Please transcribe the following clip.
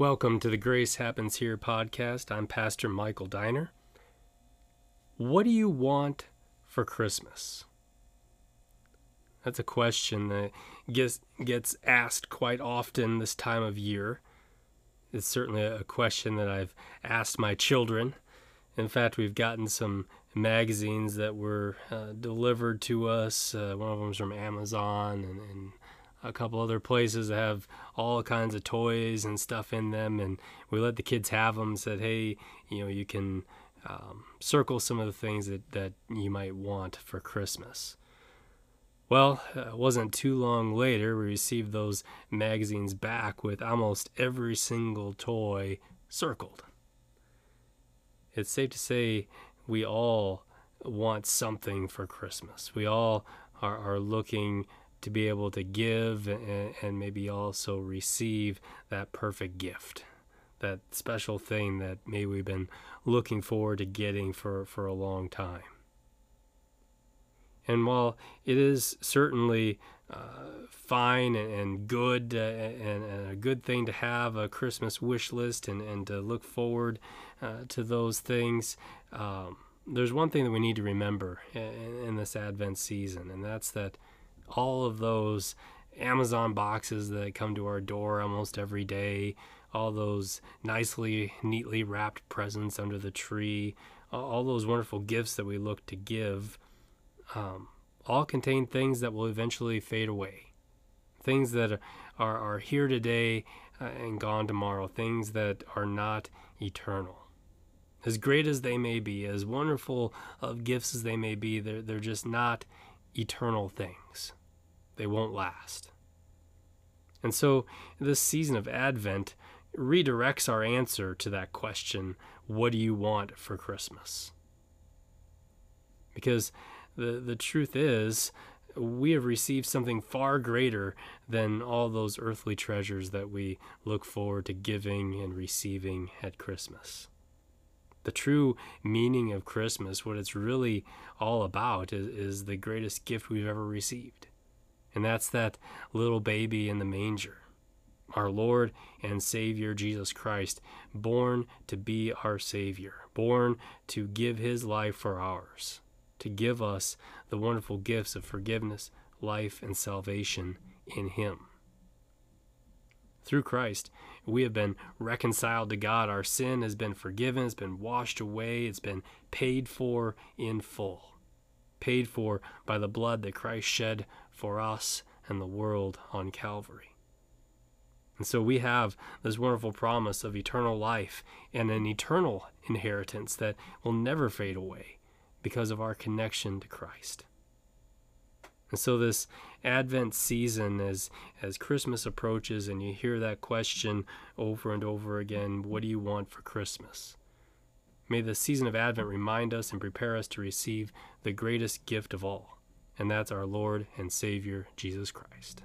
Welcome to the Grace Happens Here podcast. I'm Pastor Michael Diner. What do you want for Christmas? That's a question that gets gets asked quite often this time of year. It's certainly a question that I've asked my children. In fact, we've gotten some magazines that were uh, delivered to us. Uh, one of them's from Amazon, and, and a couple other places that have all kinds of toys and stuff in them, and we let the kids have them. Said, hey, you know, you can um, circle some of the things that that you might want for Christmas. Well, it wasn't too long later we received those magazines back with almost every single toy circled. It's safe to say we all want something for Christmas. We all are, are looking to be able to give and, and maybe also receive that perfect gift, that special thing that maybe we've been looking forward to getting for, for a long time. And while it is certainly uh, fine and, good uh, and, and, a good thing to have a Christmas wish list and, and to look forward uh, to those things, um, there's one thing that we need to remember in, in this Advent season, and that's that all of those Amazon boxes that come to our door almost every day, all those nicely, neatly wrapped presents under the tree, all those wonderful gifts that we look to give, um, all contain things that will eventually fade away. Things that are, are, here today uh, and gone tomorrow, things that are not eternal. As great as they may be, as wonderful of gifts as they may be, they're, they're just not eternal things they won't last. And so this season of Advent redirects our answer to that question what do you want for Christmas? Because the, the truth is, we have received something far greater than all those earthly treasures that we look forward to giving and receiving at Christmas. The true meaning of Christmas, what it's really all about, is, is the greatest gift we've ever received and that's that little baby in the manger. Our Lord and Savior Jesus Christ, born to be our Savior, born to give His life for ours, to give us the wonderful gifts of forgiveness, life, and salvation in Him. Through Christ, we have been reconciled to God. Our sin has been forgiven, it's been washed away, it's been paid for in full. Paid for by the blood that Christ shed for us and the world on Calvary. And so we have this wonderful promise of eternal life and an eternal inheritance that will never fade away because of our connection to Christ. And so this Advent season as as Christmas approaches and you hear that question over and over again, what do you want for Christmas? May the season of Advent remind us and prepare us to receive the greatest gift of all, and that's our Lord and Savior, Jesus Christ.